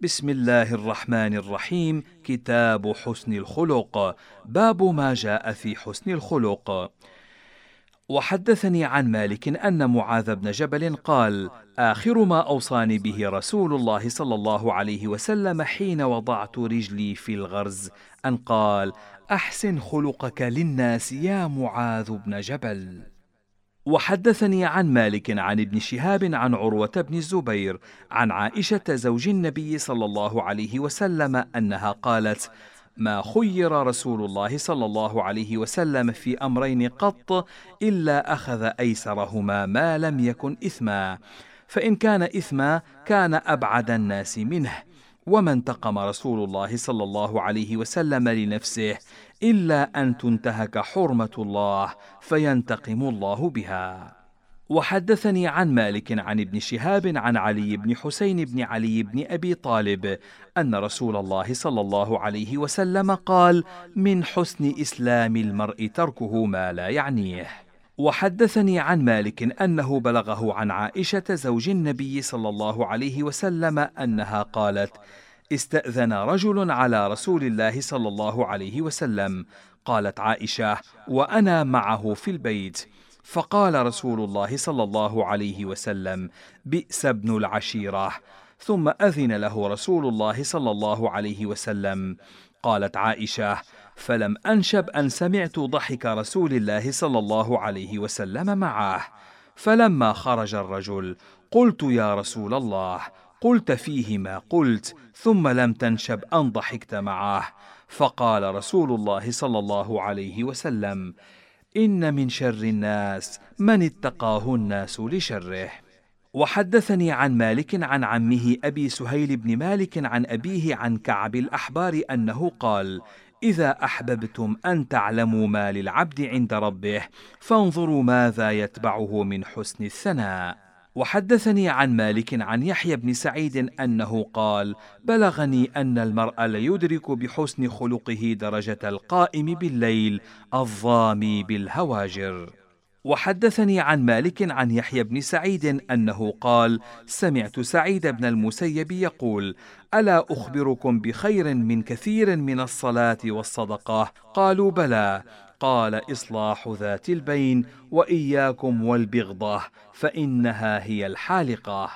بسم الله الرحمن الرحيم كتاب حسن الخلق باب ما جاء في حسن الخلق وحدثني عن مالك أن معاذ بن جبل قال آخر ما أوصاني به رسول الله صلى الله عليه وسلم حين وضعت رجلي في الغرز أن قال أحسن خلقك للناس يا معاذ بن جبل. وحدثني عن مالك عن ابن شهاب عن عروة بن الزبير عن عائشة زوج النبي صلى الله عليه وسلم أنها قالت ما خير رسول الله صلى الله عليه وسلم في أمرين قط إلا أخذ أيسرهما ما لم يكن إثما فإن كان إثما كان أبعد الناس منه وما انتقم رسول الله صلى الله عليه وسلم لنفسه إلا أن تنتهك حرمة الله فينتقم الله بها. وحدثني عن مالك عن ابن شهاب عن علي بن حسين بن علي بن أبي طالب أن رسول الله صلى الله عليه وسلم قال من حسن إسلام المرء تركه ما لا يعنيه وحدثني عن مالك أنه بلغه عن عائشة زوج النبي صلى الله عليه وسلم أنها قالت استأذن رجل على رسول الله صلى الله عليه وسلم. قالت عائشة وأنا معه في البيت. فقال رسول الله صلى الله عليه وسلم بئس ابن العشيرة. ثم أذن له رسول الله صلى الله عليه وسلم. قالت عائشة فلم أنشب أن سمعت ضحك رسول الله صلى الله عليه وسلم معه. فلما خرج الرجل قلت يا رسول الله قلت فيه ما قلت ثم لم تنشب أن ضحكت معه. فقال رسول الله صلى الله عليه وسلم إن من شر الناس من اتقاه الناس لشره. وحدثني عن مالك عن عمه أبي سهيل بن مالك عن أبيه عن كعب الأحبار أنه قال إذا أحببتم أن تعلموا ما للعبد عند ربه فانظروا ماذا يتبعه من حسن الثناء. وحدثني عن مالك عن يحيى بن سعيد أنه قال بلغني أن المرء ليدرك بحسن خلقه درجة القائم بالليل الظامي بالهواجر وحدثني عن مالك عن يحيى بن سعيد أنه قال سمعت سعيد بن المسيب يقول ألا أخبركم بخير من كثير من الصلاة والصدقة؟ قالوا بلى قال إصلاح ذات البين وإياكم والبغضة فإنها هي الحالقة.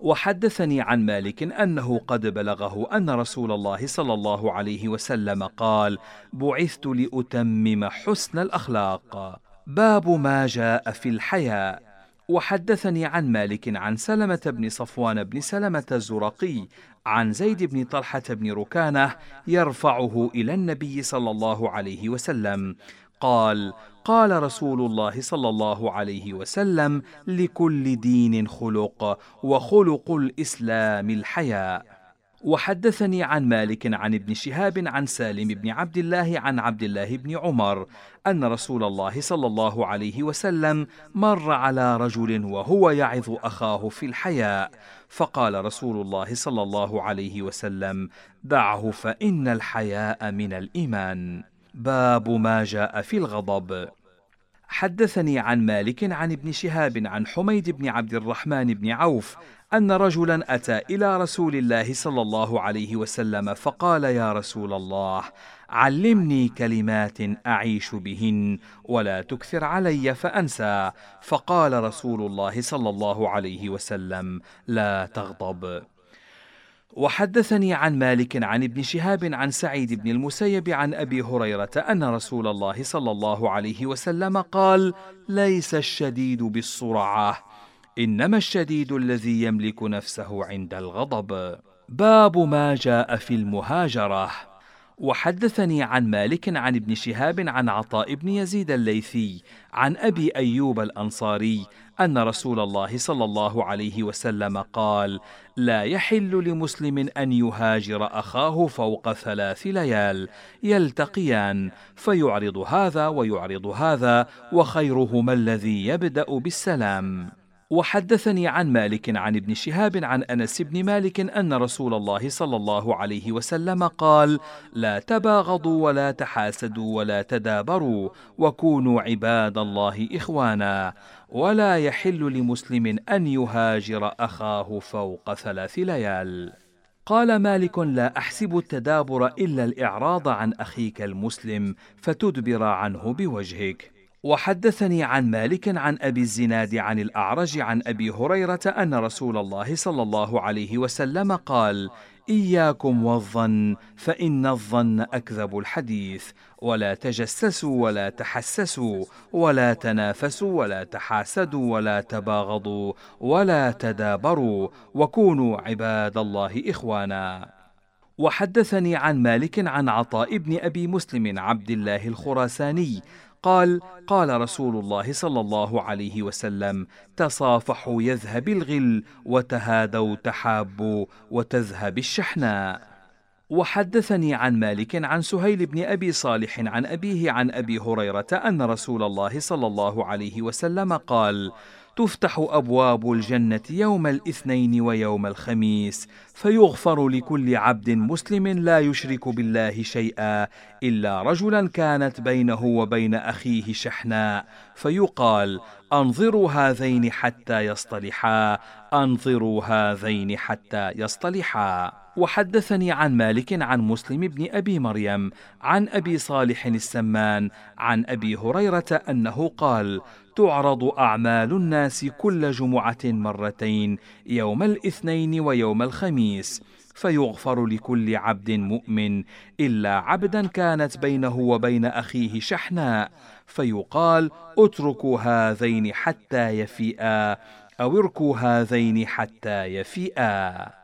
وحدثني عن مالك أنه قد بلغه أن رسول الله صلى الله عليه وسلم قال بعثت لأتمم حسن الأخلاق باب ما جاء في الحياء. وحدثني عن مالك عن سلمة بن صفوان بن سلمة الزرقي عن زيد بن طلحة بن ركانة يرفعه إلى النبي صلى الله عليه وسلم. قال قال رسول الله صلى الله عليه وسلم لكل دين خلق وخلق الإسلام الحياء. وحدثني عن مالك عن ابن شهاب عن سالم بن عبد الله عن عبد الله بن عمر أن رسول الله صلى الله عليه وسلم مر على رجل وهو يعظ أخاه في الحياء فقال رسول الله صلى الله عليه وسلم دعه فإن الحياء من الإيمان. باب ما جاء في الغضب. حدثني عن مالك عن ابن شهاب عن حميد بن عبد الرحمن بن عوف أن رجلا أتى إلى رسول الله صلى الله عليه وسلم فقال يا رسول الله علمني كلمات أعيش بهن ولا تكثر علي فأنسى. فقال رسول الله صلى الله عليه وسلم لا تغضب. وحدثني عن مالك عن ابن شهاب عن سعيد بن المسيب عن أبي هريرة أن رسول الله صلى الله عليه وسلم قال ليس الشديد بالصرعه إنما الشديد الذي يملك نفسه عند الغضب. باب ما جاء في المهاجرة. وحدثني عن مالك عن ابن شهاب عن عطاء بن يزيد الليثي عن أبي أيوب الأنصاري أن رسول الله صلى الله عليه وسلم قال لا يحل لمسلم أن يهاجر أخاه فوق ثلاث ليال. يلتقيان فيعرض هذا ويعرض هذا وخيرهما الذي يبدأ بالسلام. وحدثني عن مالك عن ابن شهاب عن أنس بن مالك أن رسول الله صلى الله عليه وسلم قال لا تباغضوا ولا تحاسدوا ولا تدابروا وكونوا عباد الله إخوانا. ولا يحل لمسلم أن يهاجر أخاه فوق ثلاث ليال. قال مالك لا أحسب التدابر إلا الإعراض عن أخيك المسلم فتدبر عنه بوجهك. وحدثني عن مالك عن أبي الزناد عن الأعرج عن أبي هريرة أن رسول الله صلى الله عليه وسلم قال إياكم والظن فإن الظن أكذب الحديث ولا تجسسوا ولا تحسسوا ولا تنافسوا ولا تحاسدوا ولا تباغضوا ولا تدابروا وكونوا عباد الله إخوانا. وحدثني عن مالك عن عطاء بن أبي مسلم عبد الله الخراساني قال قال رسول الله صلى الله عليه وسلم تصافحوا يذهب الغل وتهادوا تحابوا وتذهب الشحناء. وحدثني عن مالك عن سهيل بن أبي صالح عن أبيه عن أبي هريرة أن رسول الله صلى الله عليه وسلم قال تفتح أبواب الجنة يوم الاثنين ويوم الخميس فيغفر لكل عبد مسلم لا يشرك بالله شيئا إلا رجلا كانت بينه وبين أخيه شحناء فيقال أنظروا هذين حتى يصطلحا أنظروا هذين حتى يصطلحا. وحدثني عن مالك عن مسلم بن أبي مريم عن أبي صالح السمان عن أبي هريرة أنه قال تعرض أعمال الناس كل جمعة مرتين يوم الاثنين ويوم الخميس فيغفر لكل عبد مؤمن إلا عبدا كانت بينه وبين أخيه شحناء فيقال اتركوا هذين حتى يفيئا أو اركوا هذين حتى يفيئا.